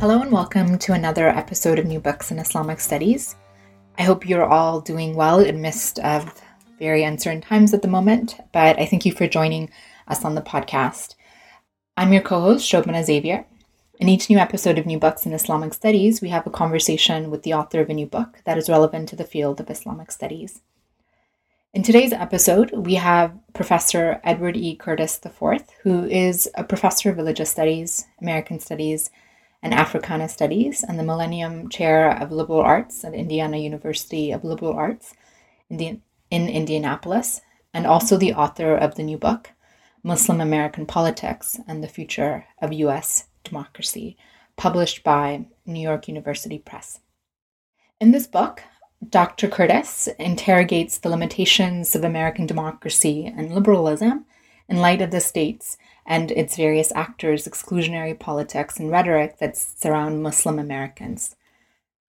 Hello and welcome to another episode of New Books in Islamic Studies. I hope you're all doing well in midst of very uncertain times at the moment, but I thank you for joining us on the podcast. I'm your co-host, Shobhana Xavier. In each new episode of New Books in Islamic Studies, we have a conversation with the author of a new book that is relevant to the field of Islamic studies. In today's episode, we have Professor Edward E. Curtis IV, who is a professor of religious studies, American studies, and Africana Studies and the Millennium Chair of Liberal Arts at Indiana University of Liberal Arts in, in Indianapolis, and also the author of the new book, Muslim American Politics and the Future of U.S. Democracy, published by New York University Press. In this book, Dr. Curtis interrogates the limitations of American democracy and liberalism in light of the state's and its various actors' exclusionary politics and rhetoric that surround Muslim Americans.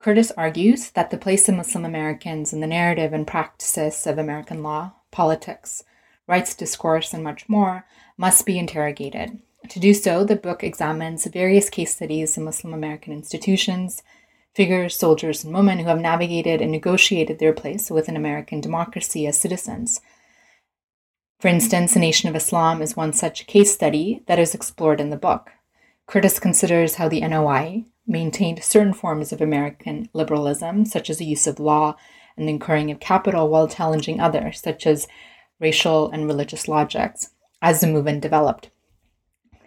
Curtis argues that the place of Muslim Americans in the narrative and practices of American law, politics, rights discourse, and much more must be interrogated. To do so, the book examines various case studies of Muslim American institutions, figures, soldiers, and women who have navigated and negotiated their place within American democracy as citizens for instance, the Nation of Islam is one such case study that is explored in the book. Curtis considers how the NOI maintained certain forms of American liberalism, such as the use of law and the incurring of capital, while challenging others, such as racial and religious logics, as the movement developed.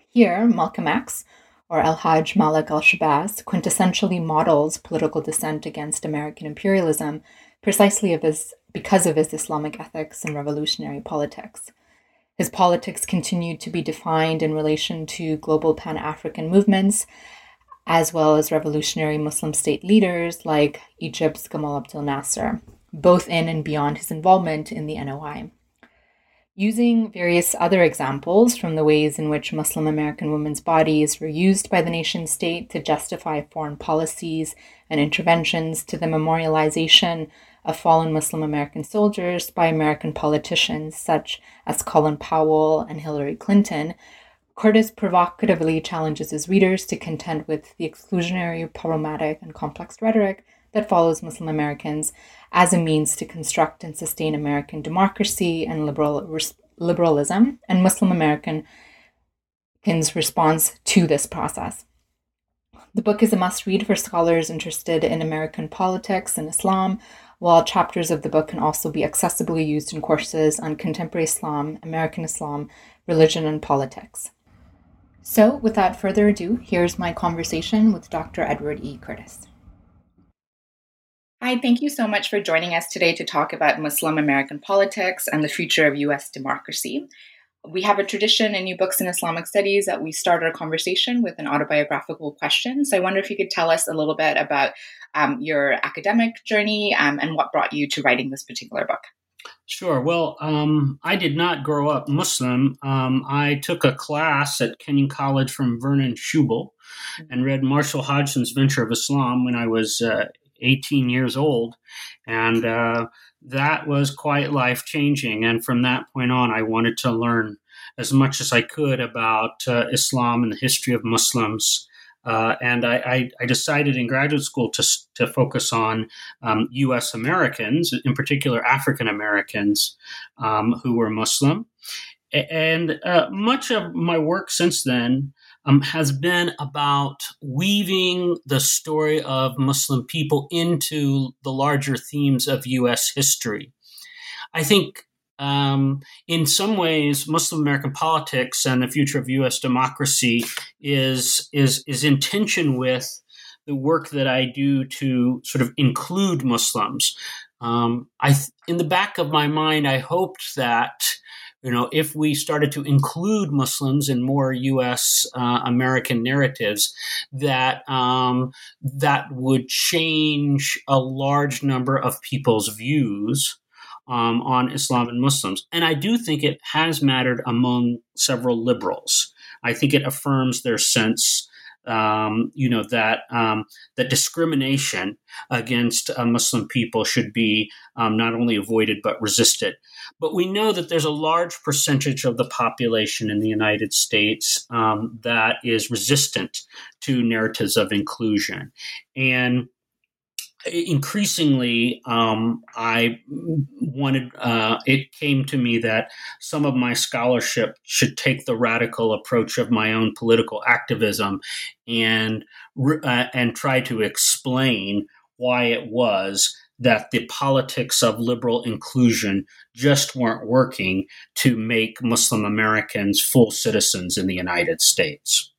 Here, Malcolm X, or El Hajj Malik al Shabazz, quintessentially models political dissent against American imperialism precisely of his because of his Islamic ethics and revolutionary politics. His politics continued to be defined in relation to global Pan African movements, as well as revolutionary Muslim state leaders like Egypt's Gamal Abdel Nasser, both in and beyond his involvement in the NOI. Using various other examples from the ways in which Muslim American women's bodies were used by the nation state to justify foreign policies and interventions to the memorialization of fallen Muslim American soldiers by American politicians such as Colin Powell and Hillary Clinton, Curtis provocatively challenges his readers to contend with the exclusionary, problematic, and complex rhetoric that follows Muslim Americans as a means to construct and sustain American democracy and liberal liberalism and Muslim Americans' response to this process. The book is a must read for scholars interested in American politics and Islam, while chapters of the book can also be accessibly used in courses on contemporary Islam, American Islam, religion, and politics. So, without further ado, here's my conversation with Dr. Edward E. Curtis. Hi, thank you so much for joining us today to talk about Muslim American politics and the future of US democracy. We have a tradition in New Books in Islamic Studies that we start our conversation with an autobiographical question. So I wonder if you could tell us a little bit about um, your academic journey um, and what brought you to writing this particular book. Sure. Well, um, I did not grow up Muslim. Um, I took a class at Kenyon College from Vernon Schubel mm-hmm. and read Marshall Hodgson's Venture of Islam when I was uh, 18 years old. And uh, that was quite life changing. And from that point on, I wanted to learn as much as I could about uh, Islam and the history of Muslims. Uh, and I, I, I, decided in graduate school to, to focus on um, U.S. Americans, in particular African Americans um, who were Muslim. And uh, much of my work since then um, has been about weaving the story of Muslim people into the larger themes of U.S. history. I think um, in some ways, Muslim American politics and the future of U.S. democracy is is is in tension with the work that I do to sort of include Muslims. Um, I, in the back of my mind, I hoped that you know, if we started to include Muslims in more U.S. Uh, American narratives, that um, that would change a large number of people's views um, on Islam and Muslims. And I do think it has mattered among several liberals. I think it affirms their sense um, you know that um, that discrimination against uh, Muslim people should be um, not only avoided but resisted. But we know that there's a large percentage of the population in the United States um, that is resistant to narratives of inclusion, and increasingly um, i wanted uh, it came to me that some of my scholarship should take the radical approach of my own political activism and uh, and try to explain why it was that the politics of liberal inclusion just weren't working to make muslim americans full citizens in the united states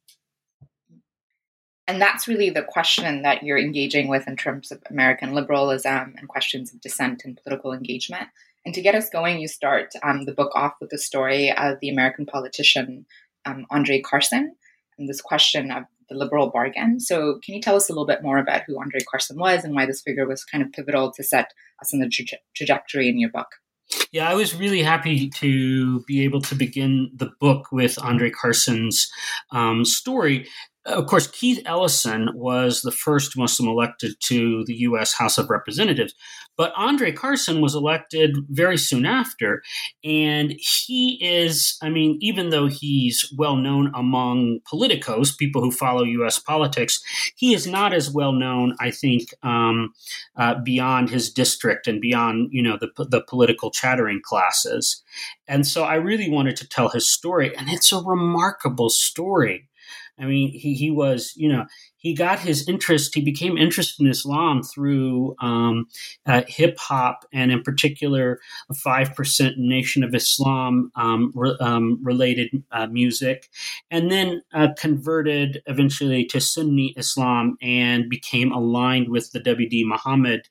and that's really the question that you're engaging with in terms of American liberalism and questions of dissent and political engagement. And to get us going, you start um, the book off with the story of the American politician um, Andre Carson and this question of the liberal bargain. So, can you tell us a little bit more about who Andre Carson was and why this figure was kind of pivotal to set us in the tra- trajectory in your book? Yeah, I was really happy to be able to begin the book with Andre Carson's um, story of course, Keith Ellison was the first Muslim elected to the U.S. House of Representatives, but Andre Carson was elected very soon after. And he is, I mean, even though he's well known among politicos, people who follow U.S. politics, he is not as well known, I think, um, uh, beyond his district and beyond, you know, the, the political chattering classes. And so I really wanted to tell his story, and it's a remarkable story. I mean, he, he was, you know, he got his interest, he became interested in Islam through um, uh, hip hop and, in particular, 5% Nation of Islam um, re, um, related uh, music, and then uh, converted eventually to Sunni Islam and became aligned with the W.D. Muhammad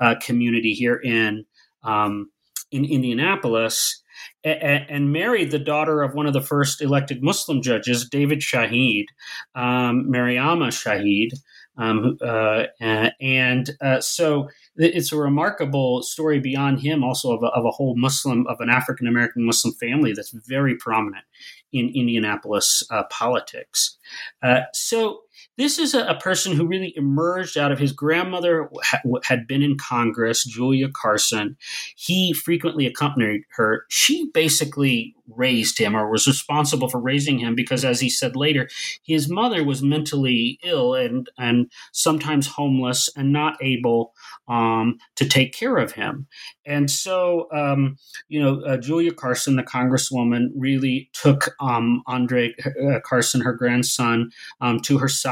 uh, community here in, um, in Indianapolis and married the daughter of one of the first elected Muslim judges, David Shaheed, um, Mariama Shaheed. Um, uh, and uh, so it's a remarkable story beyond him, also of a, of a whole Muslim, of an African American Muslim family that's very prominent in Indianapolis uh, politics. Uh, so this is a, a, person who really emerged out of his grandmother ha- had been in Congress, Julia Carson. He frequently accompanied her. She basically raised him or was responsible for raising him because, as he said later, his mother was mentally ill and and sometimes homeless and not able um, to take care of him. And so, um, you know, uh, Julia Carson, the congresswoman, really took um, Andre uh, Carson, her grandson, um, to her side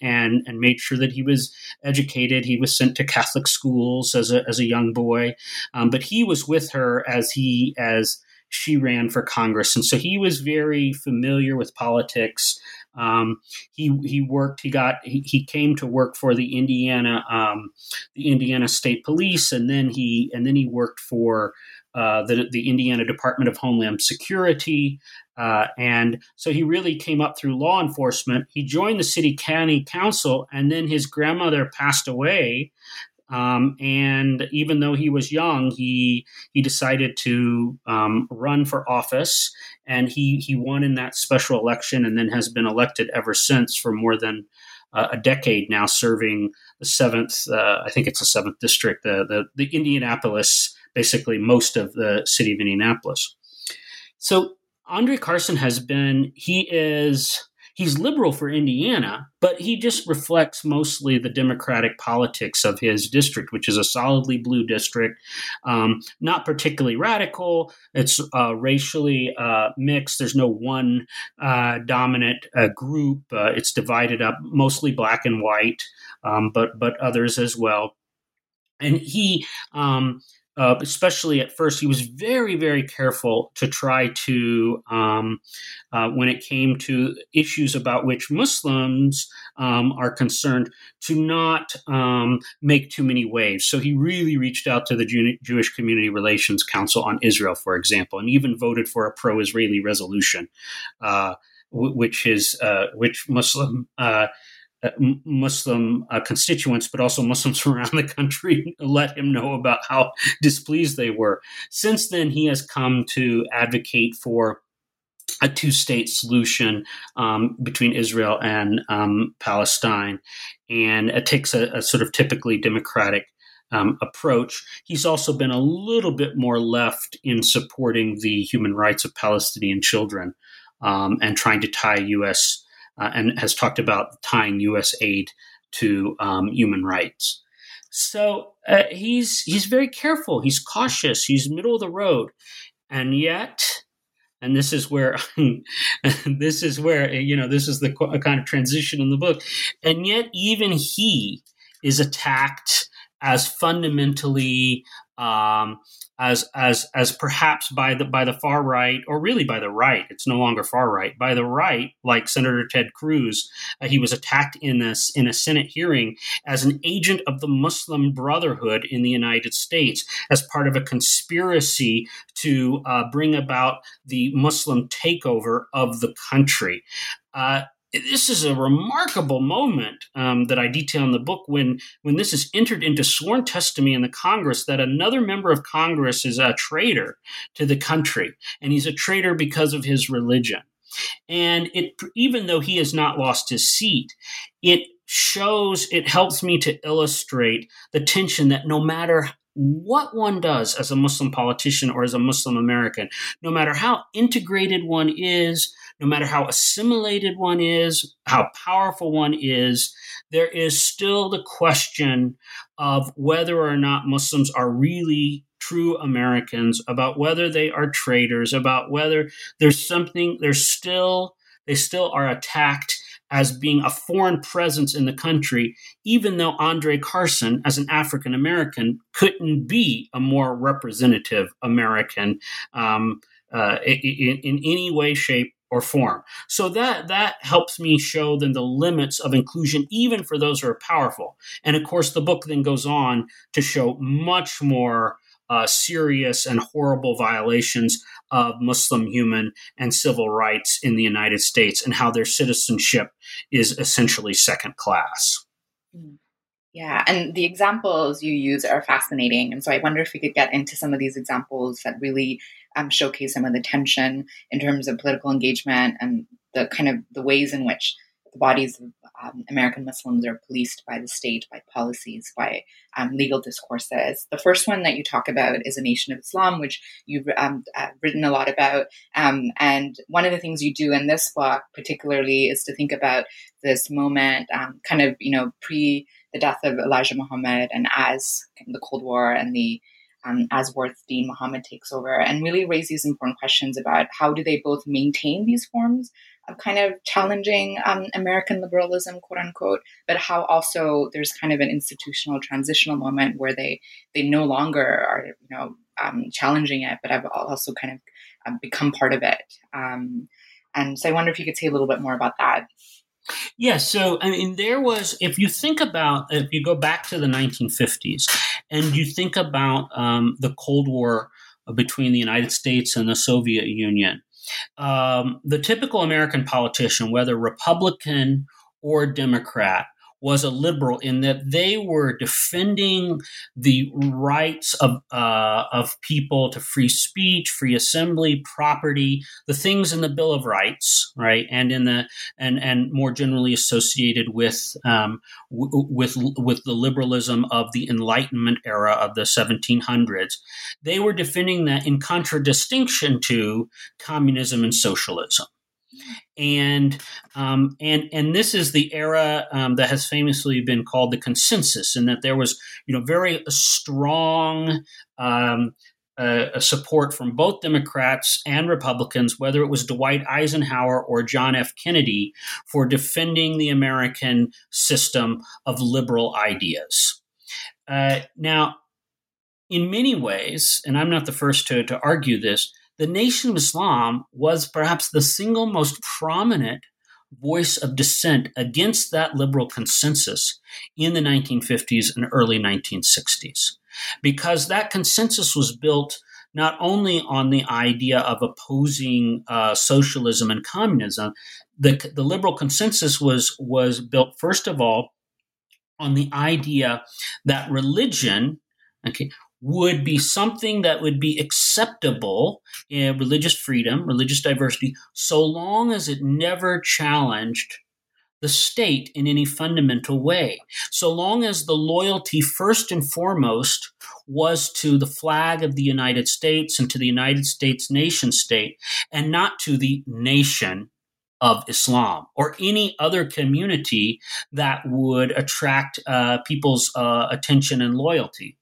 and and made sure that he was educated. He was sent to Catholic schools as a as a young boy, um, but he was with her as he as she ran for Congress, and so he was very familiar with politics. Um, he he worked. He got. He, he came to work for the Indiana um, the Indiana State Police, and then he and then he worked for uh, the the Indiana Department of Homeland Security. Uh, and so he really came up through law enforcement. He joined the city county council, and then his grandmother passed away. Um, and even though he was young, he he decided to um, run for office, and he he won in that special election, and then has been elected ever since for more than uh, a decade now, serving the seventh. Uh, I think it's the seventh district, the, the the Indianapolis, basically most of the city of Indianapolis. So Andre Carson has been he is he's liberal for Indiana, but he just reflects mostly the Democratic politics of his district, which is a solidly blue district, um, not particularly radical. It's uh, racially uh, mixed. There's no one uh, dominant uh, group. Uh, it's divided up mostly black and white, um, but but others as well. And he um, uh, especially at first, he was very, very careful to try to, um, uh, when it came to issues about which Muslims um, are concerned, to not um, make too many waves. So he really reached out to the Jew- Jewish Community Relations Council on Israel, for example, and even voted for a pro-Israeli resolution, uh, which is uh, which Muslim uh, Muslim uh, constituents, but also Muslims around the country, let him know about how displeased they were. Since then, he has come to advocate for a two state solution um, between Israel and um, Palestine. And it takes a, a, sort of typically democratic um, approach. He's also been a little bit more left in supporting the human rights of Palestinian children um, and trying to tie U.S. Uh, and has talked about tying U.S. aid to um, human rights. So uh, he's he's very careful. He's cautious. He's middle of the road, and yet and this is where this is where you know this is the kind of transition in the book and yet even he is attacked as fundamentally um, as as as perhaps by the by the far right or really by the right it's no longer far right by the right like senator ted cruz uh, he was attacked in this in a senate hearing as an agent of the muslim brotherhood in the united states as part of a conspiracy to uh, bring about the muslim takeover of the country. Uh, this is a remarkable moment um, that I detail in the book when when this is entered into sworn testimony in the Congress that another member of Congress is a traitor to the country, and he's a traitor because of his religion. And it, even though he has not lost his seat, it shows, it helps me to illustrate the tension that no matter what one does as a Muslim politician or as a Muslim American, no matter how integrated one is, no matter how assimilated one is, how powerful one is, there is still the question of whether or not Muslims are really true Americans, about whether they are traitors, about whether there's something, there's still, they still are attacked as being a foreign presence in the country, even though Andre Carson, as an African American, couldn't be a more representative American um, uh, in, in, any way, shape, or form. So that that helps me show then the limits of inclusion, even for those who are powerful. And of course, the book then goes on to show much more uh, serious and horrible violations of Muslim human and civil rights in the United States and how their citizenship is essentially second class. Hmm. Yeah, and the examples you use are fascinating. And so I wonder if we could get into some of these examples that really um, showcase some of the tension in terms of political engagement and the kind of the ways in which the bodies of um, American Muslims are policed by the state, by policies, by um, legal discourses. The first one that you talk about is a nation of Islam, which you've um, uh, written a lot about. Um, and one of the things you do in this book, particularly, is to think about this moment, um, kind of, you know, pre the death of Elijah Muhammad and as the Cold War and the um, as Warith Deen Muhammad takes over and really raise these important questions about how do they both maintain these forms of kind of challenging um, American liberalism, quote unquote, but how also there's kind of an institutional transitional moment where they they no longer are you know um, challenging it, but have also kind of um, become part of it. Um, and so I wonder if you could say a little bit more about that. Yeah, so I mean, there was, if you think about, if you go back to the 1950s and you think about um, the Cold War between the United States and the Soviet Union, um, the typical American politician, whether Republican or Democrat, was a liberal in that they were defending the rights of uh, of people to free speech, free assembly, property, the things in the Bill of Rights, right, and in the and and more generally associated with um, w- with with the liberalism of the Enlightenment era of the 1700s. They were defending that in contradistinction to communism and socialism and um, and and this is the era um, that has famously been called the consensus, in that there was you know very strong um, uh, support from both Democrats and Republicans, whether it was Dwight Eisenhower or John F. Kennedy, for defending the American system of liberal ideas. Uh, now, in many ways, and I'm not the first to, to argue this, the Nation of Islam was perhaps the single most prominent voice of dissent against that liberal consensus in the 1950s and early 1960s. Because that consensus was built not only on the idea of opposing uh, socialism and communism, the, the liberal consensus was, was built, first of all, on the idea that religion okay, would be something that would be acceptable in religious freedom, religious diversity, so long as it never challenged the state in any fundamental way. So long as the loyalty, first and foremost, was to the flag of the United States and to the United States nation state, and not to the nation of Islam or any other community that would attract uh, people's uh, attention and loyalty.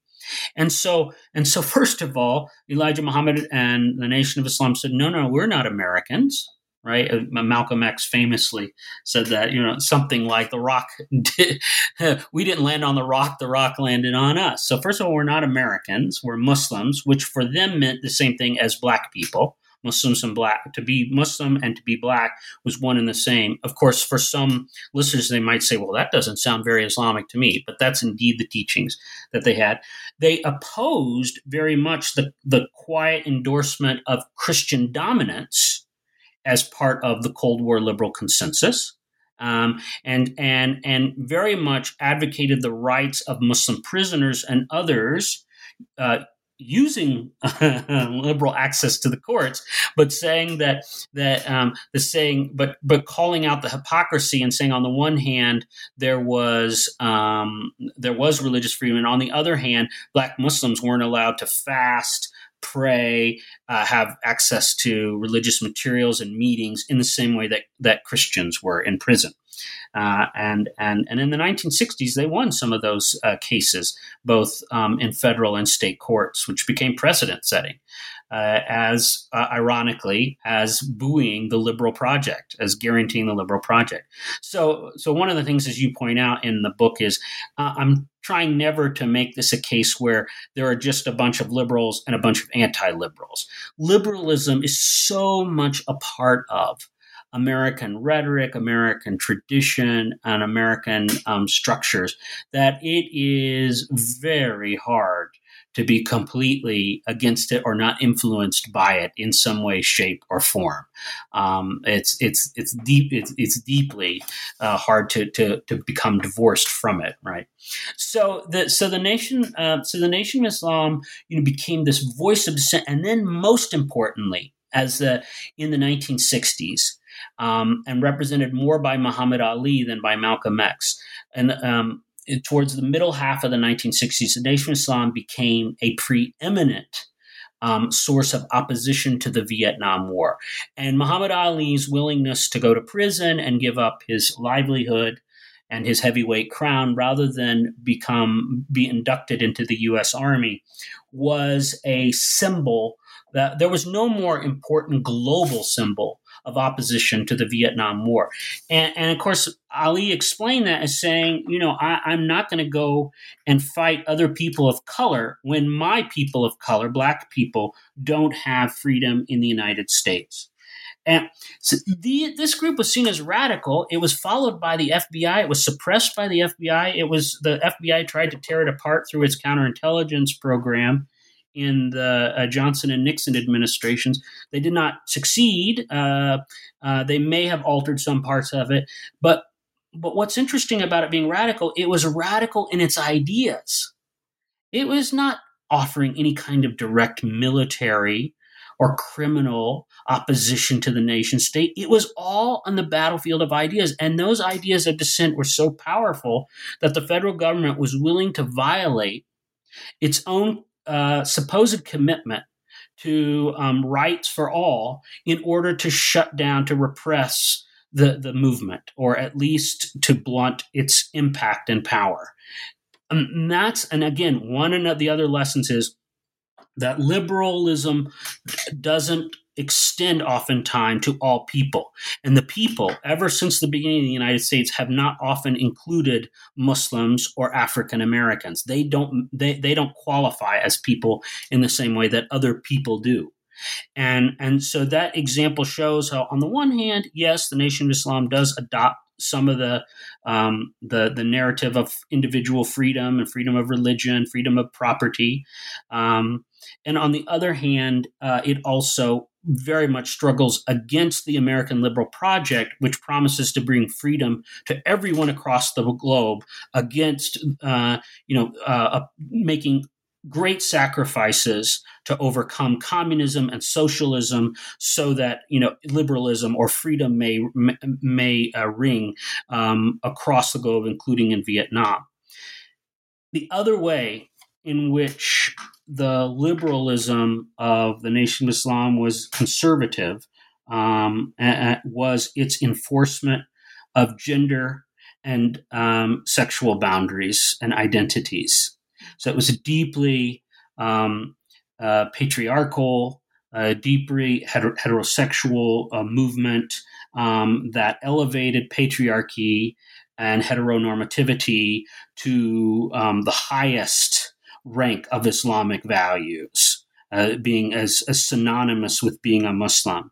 And so, and so, first of all, Elijah Muhammad and the Nation of Islam said, "No, no, we're not Americans." Right? Uh, Malcolm X famously said that you know something like the rock. Did, we didn't land on the rock; the rock landed on us. So, first of all, we're not Americans; we're Muslims, which for them meant the same thing as black people. Muslims and black. To be Muslim and to be black was one and the same. Of course, for some listeners, they might say, well, that doesn't sound very Islamic to me, but that's indeed the teachings that they had. They opposed very much the, the quiet endorsement of Christian dominance as part of the Cold War liberal consensus. Um, and and and very much advocated the rights of Muslim prisoners and others uh, using liberal access to the courts, but saying that that um, the saying, but but calling out the hypocrisy and saying on the one hand there was um, there was religious freedom, and on the other hand, black Muslims weren't allowed to fast, pray, uh, have access to religious materials and meetings in the same way that that Christians were in prison. Uh, and and and in the 1960s, they won some of those uh, cases, both um, in federal and state courts, which became precedent setting. Uh, as uh, ironically as buoying the liberal project, as guaranteeing the liberal project. So, so one of the things, as you point out in the book, is uh, I'm trying never to make this a case where there are just a bunch of liberals and a bunch of anti-liberals. Liberalism is so much a part of American rhetoric, American tradition, and American um, structures that it is very hard to be completely against it or not influenced by it in some way, shape, or form. Um, it's it's it's deep it's, it's deeply uh, hard to, to to become divorced from it, right? So the so the nation uh, so the nation of Islam you know became this voice of dissent, and then most importantly, as the in the 1960s um, and represented more by Muhammad Ali than by Malcolm X. And um, towards the middle half of the 1960s, the Nation of Islam became a preeminent um, source of opposition to the Vietnam War. And Muhammad Ali's willingness to go to prison and give up his livelihood and his heavyweight crown rather than become be inducted into the US Army was a symbol that there was no more important global symbol of opposition to the Vietnam War. And, and of course, Ali explained that as saying, you know, I, I'm not going to go and fight other people of color when my people of color, black people, don't have freedom in the United States. And so the, this group was seen as radical. It was followed by the FBI. It was suppressed by the FBI. It was the FBI tried to tear it apart through its counterintelligence program in the uh, Johnson and Nixon administrations. They did not succeed. Uh, uh, they may have altered some parts of it, but but what's interesting about it being radical, it was radical in its ideas. It was not offering any kind of direct military or criminal opposition to the nation state. It was all on the battlefield of ideas. And those ideas of dissent were so powerful that the federal government was willing to violate its own uh, supposed commitment to um, rights for all in order to shut down, to repress the, the movement, or at least to blunt its impact and power. And that's, and again, one of the other lessons is that liberalism doesn't extend oftentimes to all people. And the people, ever since the beginning of the United States, have not often included Muslims or African Americans. They don't they, they don't qualify as people in the same way that other people do. And and so that example shows how on the one hand, yes, the Nation of Islam does adopt some of the um, the the narrative of individual freedom and freedom of religion, freedom of property, um, and on the other hand, uh, it also very much struggles against the American liberal project, which promises to bring freedom to everyone across the globe, against uh, you know uh, making great sacrifices to overcome communism and socialism so that you know liberalism or freedom may may uh, ring um, across the globe including in Vietnam. The other way in which the liberalism of the Nation of Islam was conservative um, was its enforcement of gender and um, sexual boundaries and identities. So it was a deeply um, uh, patriarchal, deeply heter- heterosexual uh, movement um, that elevated patriarchy and heteronormativity to um, the highest rank of Islamic values, uh, being as, as, synonymous with being a Muslim.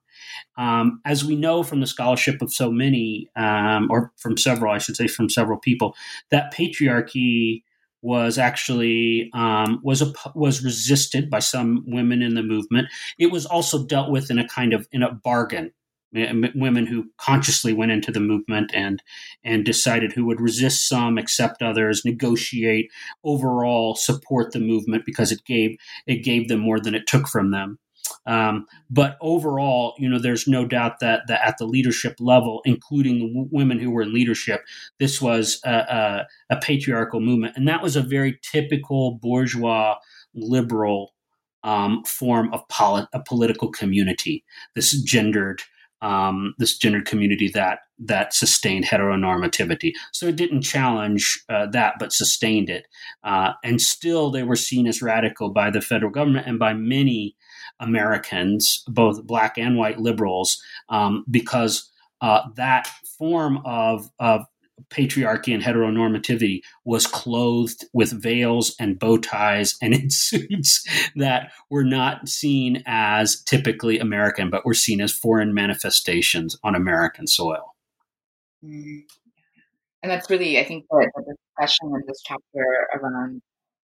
Um, as we know from the scholarship of so many, um, or from several, I should say, from several people, that patriarchy was actually um, was a, was resisted by some women in the movement. It was also dealt with in a kind of in a bargain women who consciously went into the movement and and decided who would resist some, accept others, negotiate, overall support the movement because it gave it gave them more than it took from them. Um, but overall, you know, there's no doubt that, that at the leadership level, including w- women who were in leadership, this was a, a, a, patriarchal movement, and that was a very typical bourgeois liberal um, form of polit- a political community. This gendered um, this gendered community that that sustained heteronormativity. So it didn't challenge uh, that, but sustained it. Uh, and still, they were seen as radical by the federal government and by many Americans, both black and white liberals, um, because uh, that form of, of patriarchy and heteronormativity was clothed with veils and bow ties and in suits that were not seen as typically American, but were seen as foreign manifestations on American soil. Mm-hmm. And that's really, I think, the, the discussion in this chapter around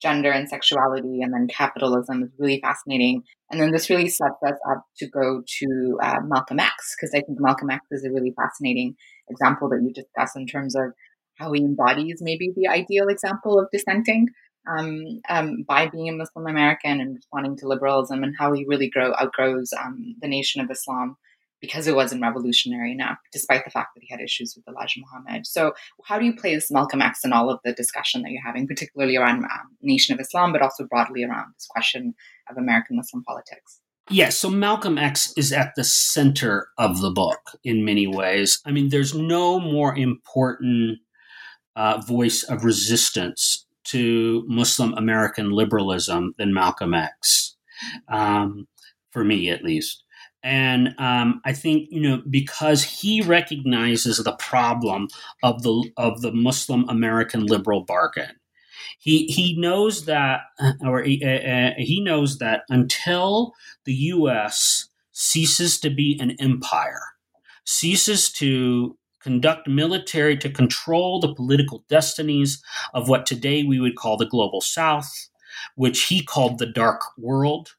gender and sexuality and then capitalism is really fascinating. And then this really sets us up to go to uh, Malcolm X, because I think Malcolm X is a really fascinating example that you discuss in terms of how he embodies maybe the ideal example of dissenting um, um, by being a Muslim American and responding to liberalism, and how he really grow outgrows um, the Nation of Islam because it wasn't revolutionary enough, despite the fact that he had issues with Elijah Muhammad. So, how do you place Malcolm X in all of the discussion that you're having, particularly around um, Nation of Islam, but also broadly around this question of American Muslim politics? Yes, so Malcolm X is at the center of the book in many ways. I mean, there's no more important uh, voice of resistance to Muslim American liberalism than Malcolm X, um, for me at least. And um, I think you know because he recognizes the problem of the of the Muslim American liberal bargain. He he knows that, or uh, uh, he knows that until the U.S. ceases to be an empire, ceases to conduct military to control the political destinies of what today we would call the global South, which he called the dark world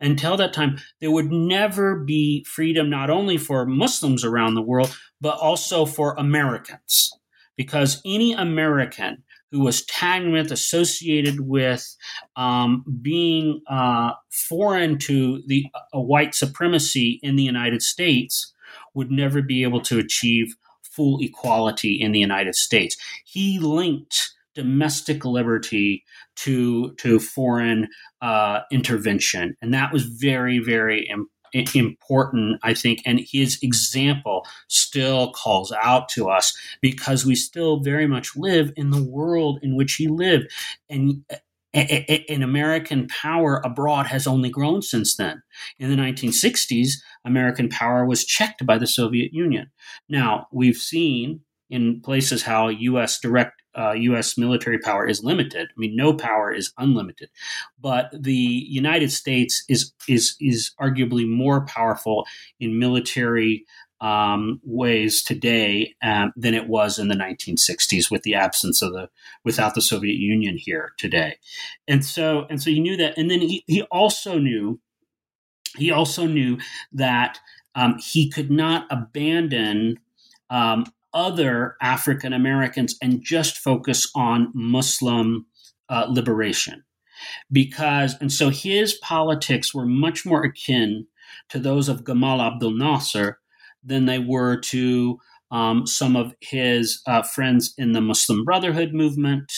until that time, there would never be freedom not only for Muslims around the world, but also for Americans. Because any American who was tagged with, associated with um, being uh, foreign to the white supremacy in the United States would never be able to achieve full equality in the United States. He linked domestic liberty to to foreign uh, intervention, and that was very very Im- important, I think. And his example still calls out to us because we still very much live in the world in which he lived, and an American power abroad has only grown since then. In the 1960s, American power was checked by the Soviet Union. Now, we've seen in places how U.S. direct uh, U.S. military power is limited. I mean, no power is unlimited, but the United States is is is arguably more powerful in military um, ways today um, than it was in the 1960s, with the absence of the without the Soviet Union here today, and so and so he knew that, and then he he also knew he also knew that um, he could not abandon um, other African Americans and just focus on Muslim uh, liberation. because, and so his politics were much more akin to those of Gamal Abdel Nasser than they were to um, some of his uh, friends in the Muslim Brotherhood movement,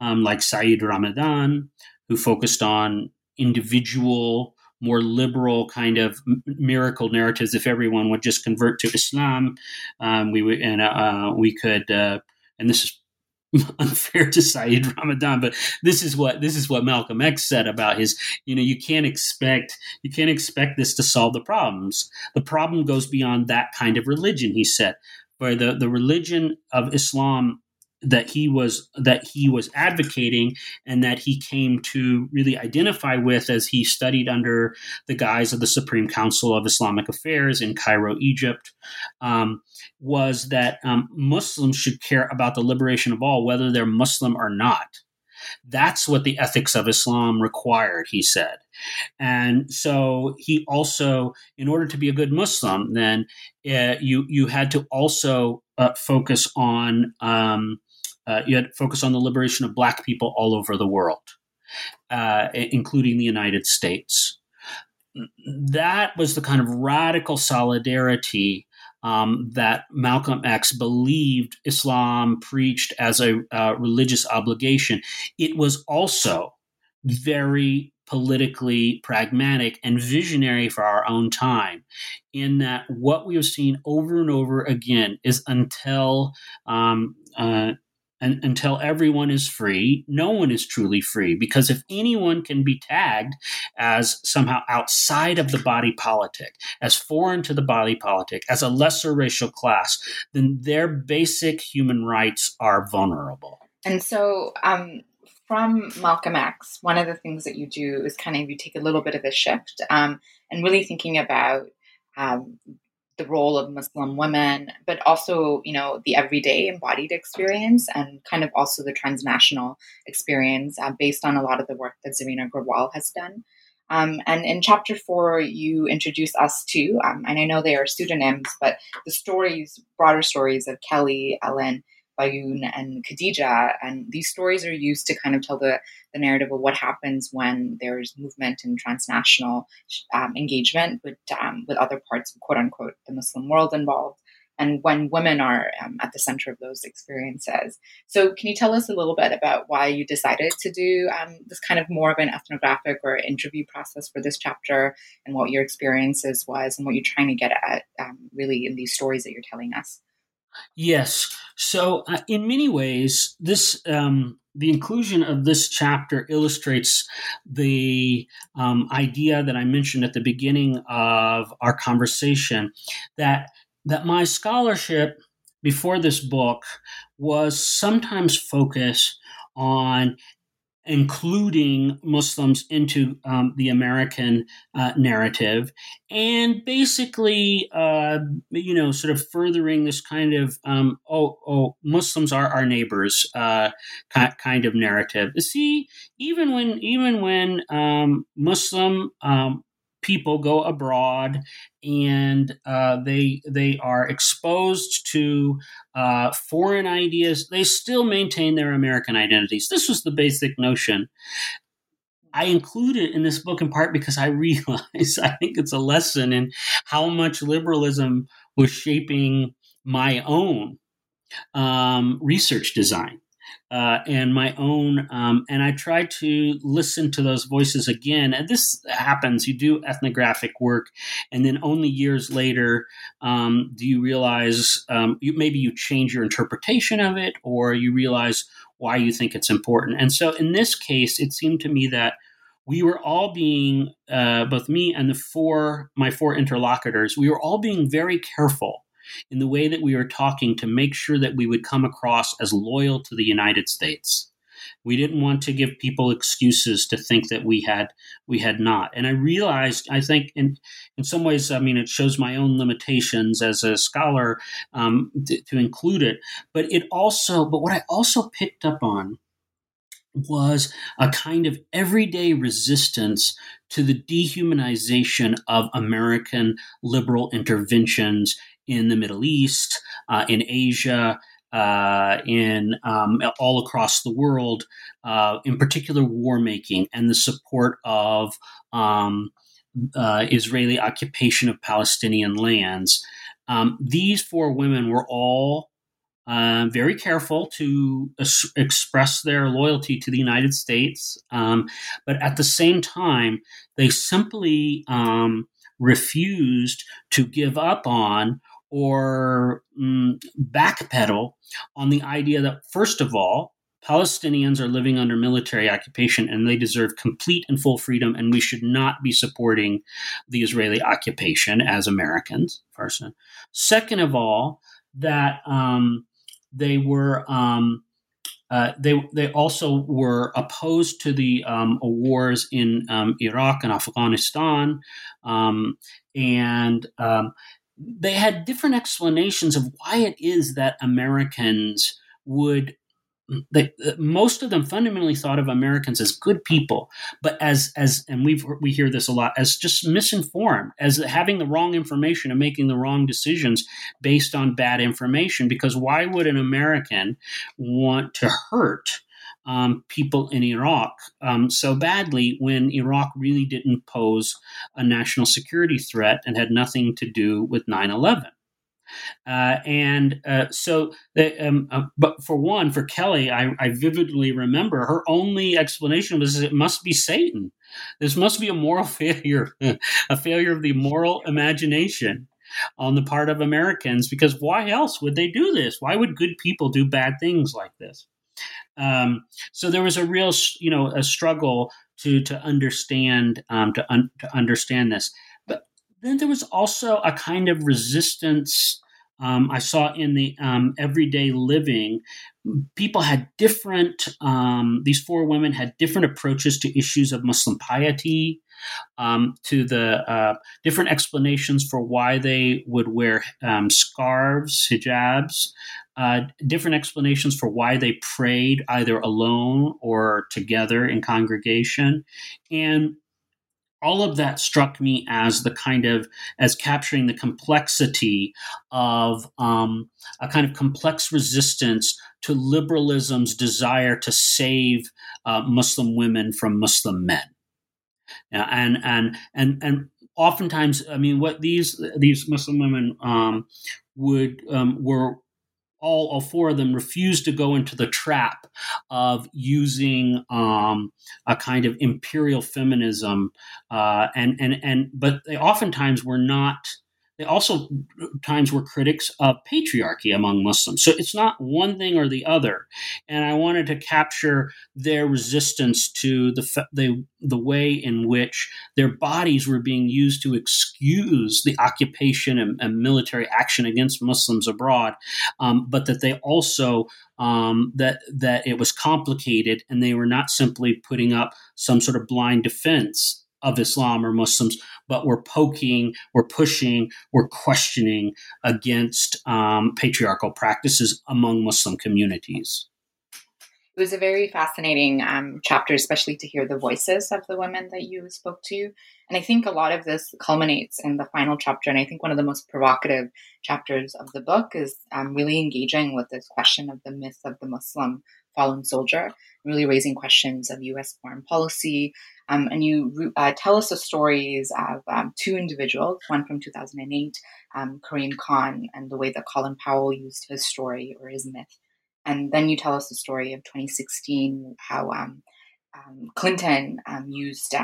um, like Saeed Ramadan, who focused on individual, more liberal kind of miracle narratives. If everyone would just convert to Islam, um, we would, and uh, we could, uh, and this is unfair to Saeed Ramadan, but this is what this is what Malcolm X said about his. You know, you can't expect you can't expect this to solve the problems. The problem goes beyond that kind of religion, he said. Where the, the religion of Islam that he was that he was advocating and that he came to really identify with as he studied under the guise of the Supreme Council of Islamic Affairs in Cairo, Egypt, um, was that um, Muslims should care about the liberation of all, whether they're Muslim or not. That's what the ethics of Islam required, he said. And so he also, in order to be a good Muslim, then uh, you you had to also uh, focus on um, uh, you had to focus on the liberation of black people all over the world, uh, including the United States. That was the kind of radical solidarity um, that Malcolm X believed Islam preached as a uh, religious obligation. It was also very politically pragmatic and visionary for our own time, in that what we have seen over and over again is until um, uh, and until everyone is free, no one is truly free. Because if anyone can be tagged as somehow outside of the body politic, as foreign to the body politic, as a lesser racial class, then their basic human rights are vulnerable. And so, um, from Malcolm X, one of the things that you do is kind of you take a little bit of a shift um, and really thinking about um, the role of Muslim women, but also, you know, the everyday embodied experience and kind of also the transnational experience uh, based on a lot of the work that Zareena Grewal has done. Um, and in chapter four, you introduce us to, um, and I know they are pseudonyms, but the stories, broader stories of Kelly, Ellen, Bayoun and Khadija. And these stories are used to kind of tell the, the narrative of what happens when there's movement and transnational um, engagement with, um, with other parts of quote unquote the Muslim world involved. And when women are um, at the center of those experiences. So, can you tell us a little bit about why you decided to do um, this kind of more of an ethnographic or interview process for this chapter and what your experiences was and what you're trying to get at um, really in these stories that you're telling us? Yes. So, uh, in many ways, this um, the inclusion of this chapter illustrates the um, idea that I mentioned at the beginning of our conversation that that my scholarship before this book was sometimes focused on including Muslims into um, the American uh, narrative, and basically, uh, you know, sort of furthering this kind of um, oh, oh, Muslims are our neighbors uh, kind of narrative. See, even when even when um, Muslim um, people go abroad and uh, they they are exposed to uh, foreign ideas. They still maintain their American identities. This was the basic notion. I include it in this book in part because I realize I think it's a lesson in how much liberalism was shaping my own um, research design uh, and my own. Um, and I try to listen to those voices again. And this happens. You do ethnographic work, and then only years later um, do you realize um, you, maybe you change your interpretation of it, or you realize why you think it's important. And so in this case, it seemed to me that we were all being uh, both me and the four my four interlocutors we were all being very careful in the way that we were talking to make sure that we would come across as loyal to the United States. We didn't want to give people excuses to think that we had we had not. And I realized, I think, in in some ways, I mean, it shows my own limitations as a scholar um, to, to include it. But it also, but what I also picked up on was a kind of everyday resistance to the dehumanization of American liberal interventions in the Middle East, uh, in Asia, uh, in um, all across the world, uh, in particular war making and the support of um, uh, Israeli occupation of Palestinian lands. Um, these four women were all uh, very careful to es- express their loyalty to the United States, um, but at the same time, they simply um, refused to give up on or mm, backpedal on the idea that, first of all, Palestinians are living under military occupation and they deserve complete and full freedom, and we should not be supporting the Israeli occupation as Americans. First, second of all, that um, they were um, uh, they they also were opposed to the um, wars in um, Iraq and Afghanistan, um, and um, they had different explanations of why it is that Americans would they, most of them fundamentally thought of Americans as good people, but as as and we we hear this a lot as just misinformed, as having the wrong information and making the wrong decisions based on bad information. Because why would an American want to hurt um, people in Iraq um, so badly when Iraq really didn't pose a national security threat and had nothing to do with 9 11? Uh, and uh, so, the, um, uh, but for one, for Kelly, I, I, vividly remember her only explanation was it must be Satan. This must be a moral failure, a failure of the moral imagination on the part of Americans. Because why else would they do this? Why would good people do bad things like this? Um, so there was a real, you know, a struggle to to understand um, to un- to understand this. But then there was also a kind of resistance um, I saw in the um, everyday living, people had different, um, these four women had different approaches to issues of Muslim piety, um, to the uh, different explanations for why they would wear um, scarves, hijabs, uh, different explanations for why they prayed either alone or together in congregation. And all of that struck me as the kind of as capturing the complexity of um, a kind of complex resistance to liberalism's desire to save uh, Muslim women from Muslim men, and and and and oftentimes, I mean, what these these Muslim women um, would um, were all, four of them refused to go into the trap of using um, a kind of imperial feminism, uh, and and and but they oftentimes were not they also times were critics of patriarchy among Muslims. So it's not one thing or the other. And I wanted to capture their resistance to the the, the way in which their bodies were being used to excuse the occupation and, and military action against Muslims abroad, um, but that they also um, that that it was complicated and they were not simply putting up some sort of blind defense of Islam or Muslims, but we're poking, we're pushing, we're questioning against um, patriarchal practices among Muslim communities. It was a very fascinating um, chapter, especially to hear the voices of the women that you spoke to. And I think a lot of this culminates in the final chapter. And I think one of the most provocative chapters of the book is um, really engaging with this question of the myth of the Muslim fallen soldier, really raising questions of US foreign policy, um, and you uh, tell us the stories of um, two individuals, one from 2008, um, Kareem Khan, and the way that Colin Powell used his story or his myth. And then you tell us the story of 2016, how um, um, Clinton um, used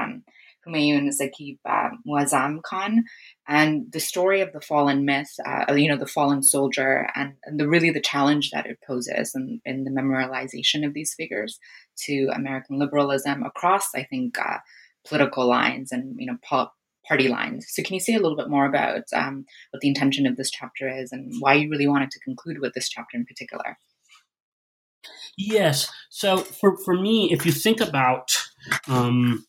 Humayun Saqib uh, Muazzam Khan, and the story of the fallen myth, uh, you know, the fallen soldier, and, and the really the challenge that it poses in, in the memorialization of these figures to American liberalism across, I think, uh, political lines and you know party lines. So, can you say a little bit more about um, what the intention of this chapter is and why you really wanted to conclude with this chapter in particular? Yes. So, for for me, if you think about um,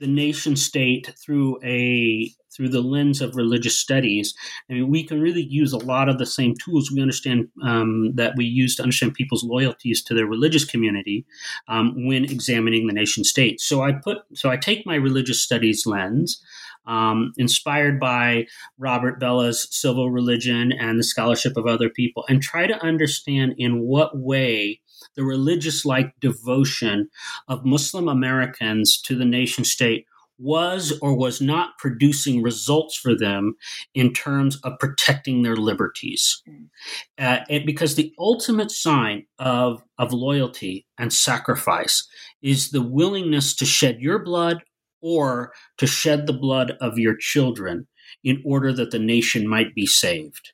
the nation state through a through the lens of religious studies, I mean, we can really use a lot of the same tools we understand um, that we use to understand people's loyalties to their religious community um, when examining the nation state. So I put so I take my religious studies lens. Um, inspired by Robert Bellah's civil religion and the scholarship of other people, and try to understand in what way the religious like devotion of Muslim Americans to the nation state was or was not producing results for them in terms of protecting their liberties. Mm. Uh, because the ultimate sign of, of loyalty and sacrifice is the willingness to shed your blood or to shed the blood of your children in order that the nation might be saved.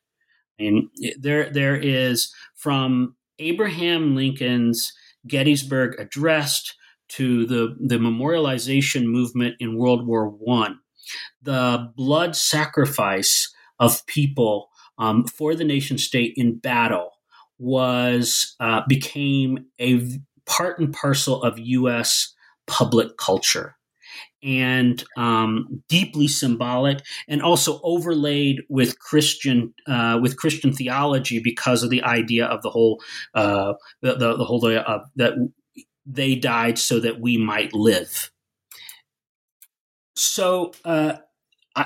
And there, there is from Abraham Lincoln's Gettysburg Address to the, the memorialization movement in World War One, the blood sacrifice of people um, for the nation state in battle was uh, became a part and parcel of U.S. public culture and um, deeply symbolic, and also overlaid with Christian uh, with Christian theology because of the idea of the whole uh, the, the, the, whole uh, that they died so that we might live. So uh,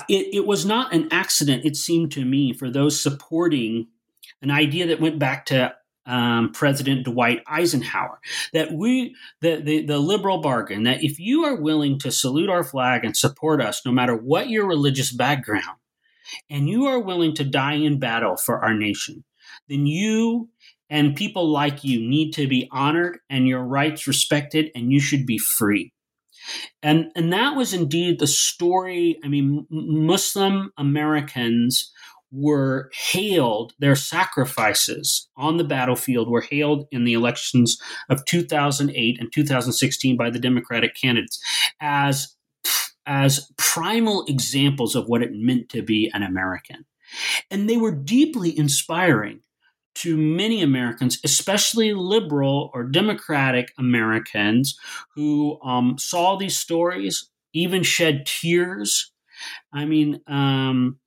it, it was not an accident, it seemed to me, for those supporting an idea that went back to um, President Dwight Eisenhower that we the, the the liberal bargain that if you are willing to salute our flag and support us no matter what your religious background and you are willing to die in battle for our nation then you and people like you need to be honored and your rights respected and you should be free. And and that was indeed the story i mean muslim americans were hailed, their sacrifices on the battlefield were hailed in the elections of 2008 and 2016 by the Democratic candidates as, as primal examples of what it meant to be an American. And they were deeply inspiring to many Americans, especially liberal or democratic Americans who um, saw these stories, even shed tears. I mean, um,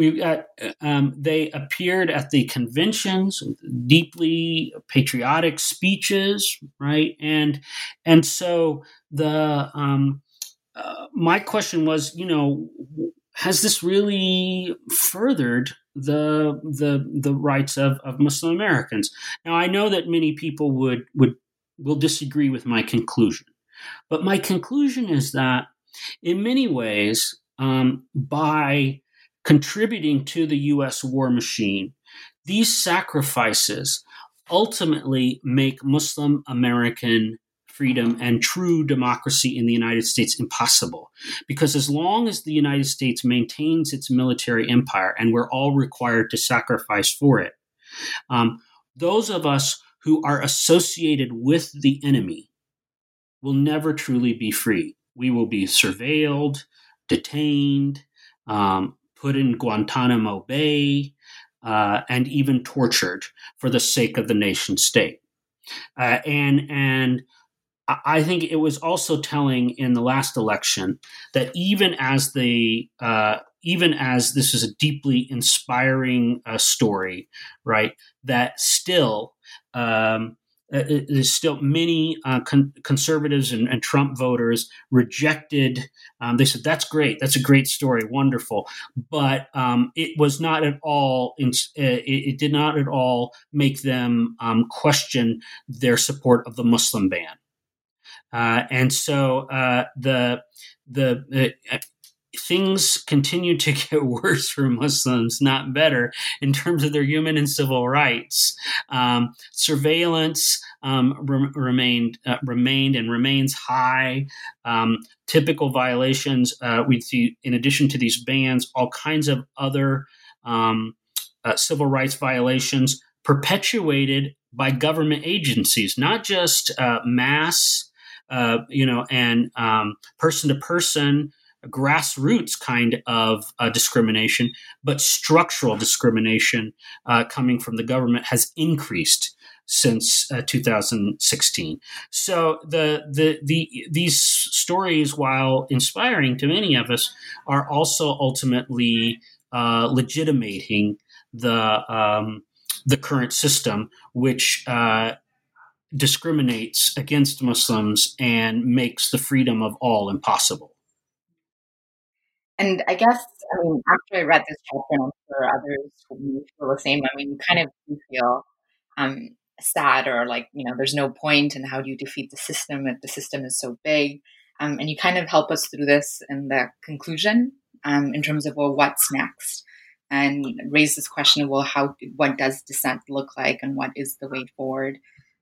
We've got um, they appeared at the conventions, deeply patriotic speeches, right? And and so the um, uh, my question was, you know, has this really furthered the the the rights of, of Muslim Americans? Now I know that many people would would will disagree with my conclusion, but my conclusion is that in many ways, um, by contributing to the U.S. war machine, these sacrifices ultimately make Muslim American freedom and true democracy in the United States impossible. Because as long as the United States maintains its military empire, and we're all required to sacrifice for it, um, those of us who are associated with the enemy will never truly be free. We will be surveilled, detained, um, put in Guantanamo Bay, uh, and even tortured for the sake of the nation state. Uh, and and I think it was also telling in the last election that even as the uh, even as this is a deeply inspiring uh, story, right? That still um, there's still many uh, con- conservatives and, and, Trump voters rejected. Um, they said that's great, that's a great story, wonderful, but um, it was not at all. In, uh, it, it, did not at all make them um, question their support of the Muslim ban. Uh, and so uh, the the uh, things continue to get worse for Muslims, not better, in terms of their human and civil rights. Um, surveillance um, re- remained uh, remained and remains high. Um, typical violations uh, we see, in addition to these bans, all kinds of other um, uh, civil rights violations perpetuated by government agencies, not just uh, mass. Uh, you know, and person to person grassroots kind of uh, discrimination, but structural discrimination uh, coming from the government has increased since uh, 2016. So the, the the these stories, while inspiring to many of us, are also ultimately uh, legitimating the um, the current system, which uh, discriminates against Muslims and makes the freedom of all impossible. And I guess, I mean, after I read this chapter, and I'm sure others will feel the same. I mean, you kind of feel um, sad or like, you know, there's no point and how do you defeat the system if the system is so big? Um, and you kind of help us through this in the conclusion um, in terms of, well, what's next? And raise this question of, well, how, what does dissent look like and what is the way forward?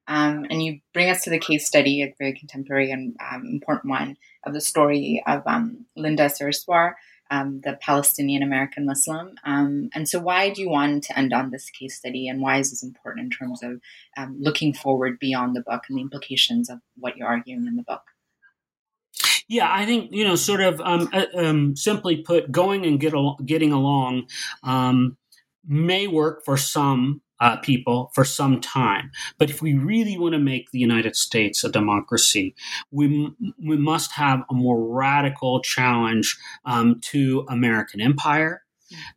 Um, and you bring us to the case study, a very contemporary and um, important one, of the story of um, Linda Sarsour, um, the Palestinian American Muslim. Um, and so, why do you want to end on this case study, and why is this important in terms of um, looking forward beyond the book and the implications of what you're arguing in the book? Yeah, I think you know, sort of um, uh, um, simply put, going and get al- getting along um, may work for some uh, people for some time. But if we really want to make the United States a democracy, we, we must have a more radical challenge um, to American empire,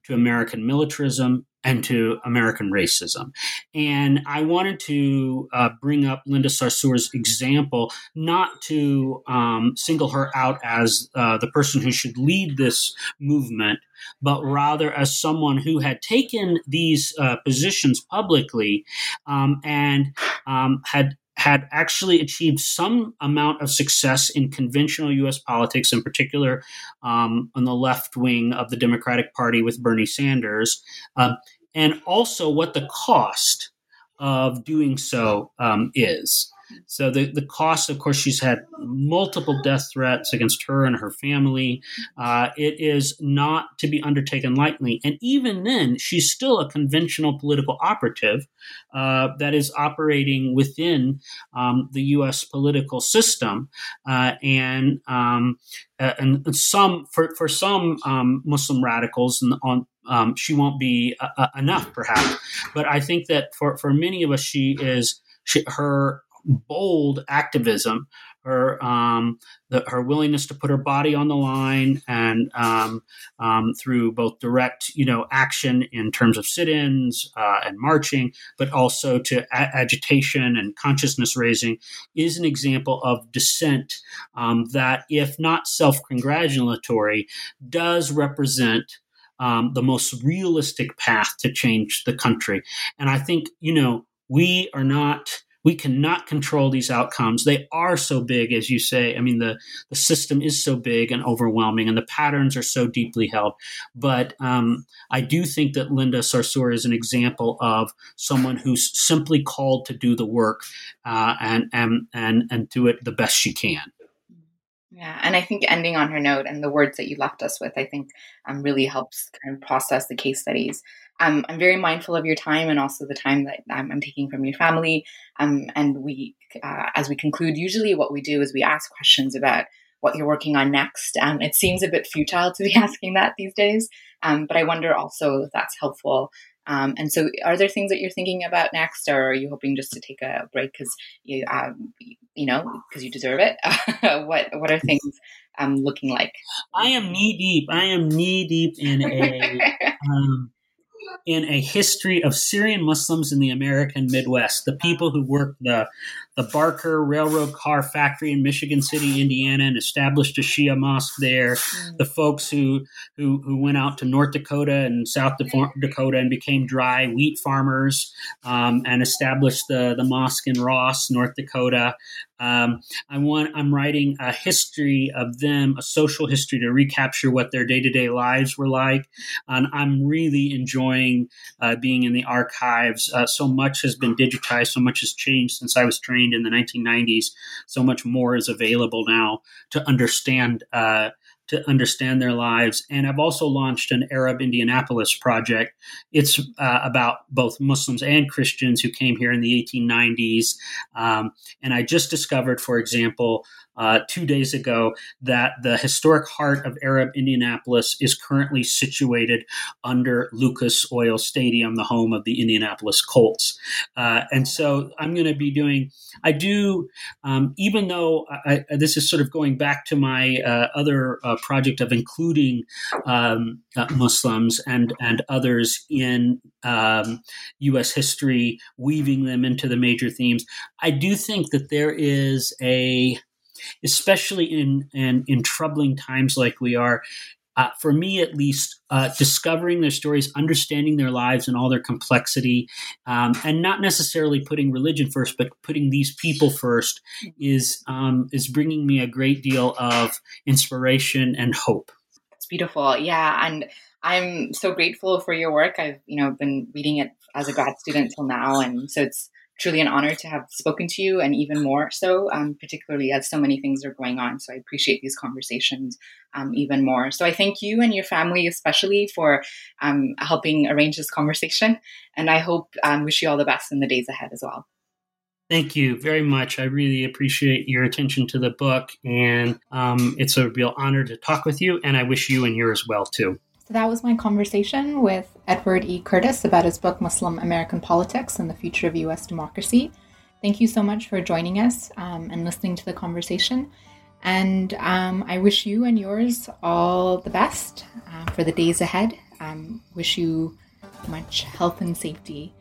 to American militarism, and to American racism. And I wanted to uh, bring up Linda Sarsour's example, not to um, single her out as uh, the person who should lead this movement, but rather as someone who had taken these uh, positions publicly um, and um, had had actually achieved some amount of success in conventional U.S. politics, in particular um, on the left wing of the Democratic Party with Bernie Sanders, uh, and also what the cost of doing so um, is. So the, the cost, of course, she's had multiple death threats against her and her family. Uh, it is not to be undertaken lightly. And even then, she's still a conventional political operative uh, that is operating within um, the U.S. political system. Uh, and, um, and some, for, for some um, Muslim radicals on, um, she won't be uh, uh, enough, perhaps. But I think that for, for many of us, she is she, her bold activism, her um, the, her willingness to put her body on the line, and um, um, through both direct you know action in terms of sit-ins uh, and marching, but also to a- agitation and consciousness raising, is an example of dissent um, that, if not self-congratulatory, does represent. Um, the most realistic path to change the country. And I think, you know, we are not we cannot control these outcomes. They are so big, as you say. I mean, the, the system is so big and overwhelming, and the patterns are so deeply held. But um, I do think that Linda Sarsour is an example of someone who's simply called to do the work uh, and, and, and, and do it the best she can. Yeah, and I think ending on her note and the words that you left us with, I think um, really helps kind of process the case studies um, I'm very mindful of your time and also the time that I'm, I'm taking from your family. Um, and we, uh, as we conclude, usually what we do is we ask questions about what you're working on next. Um, it seems a bit futile to be asking that these days, um, but I wonder also if that's helpful. Um, and so, are there things that you're thinking about next, or are you hoping just to take a break because you, um, you know, because you deserve it? what What are things um, looking like? I am knee deep. I am knee deep in a um, in a history of Syrian Muslims in the American Midwest, the people who worked the the Barker Railroad Car Factory in Michigan City, Indiana, and established a Shia mosque there. Mm. The folks who, who who went out to North Dakota and South Dakota and became dry wheat farmers um, and established the the mosque in Ross, North Dakota. Um, I want. I'm writing a history of them, a social history to recapture what their day to day lives were like. And I'm really enjoying uh, being in the archives. Uh, so much has been digitized. So much has changed since I was trained in the 1990s. So much more is available now to understand uh, to understand their lives. And I've also launched an Arab Indianapolis project. It's uh, about both Muslims and Christians who came here in the 1890s. Um, and I just discovered, for example, uh, two days ago that the historic heart of Arab Indianapolis is currently situated under Lucas Oil Stadium, the home of the Indianapolis Colts. Uh, and so I'm going to be doing, I do, um, even though I, I, this is sort of going back to my uh, other uh, project of including um, uh, Muslims and, and others in um, U.S. history, weaving them into the major themes. I do think that there is a especially in, in, in troubling times like we are, uh, for me at least, uh, discovering their stories, understanding their lives and all their complexity, um, and not necessarily putting religion first, but putting these people first, is um, is bringing me a great deal of inspiration and hope. It's beautiful, yeah, and I'm so grateful for your work. I've you know been reading it as a grad student till now, and so it's truly an honor to have spoken to you, and even more so, um, particularly as so many things are going on. So I appreciate these conversations um, even more. So I thank you and your family, especially, for um, helping arrange this conversation. And I hope, um, wish you all the best in the days ahead as well. Thank you very much. I really appreciate your attention to the book, and um, it's a real honor to talk with you. And I wish you and yours well too. So that was my conversation with Edward E. Curtis about his book Muslim American Politics and the Future of U.S. Democracy. Thank you so much for joining us um, and listening to the conversation. And um, I wish you and yours all the best uh, for the days ahead. Um, wish you much health and safety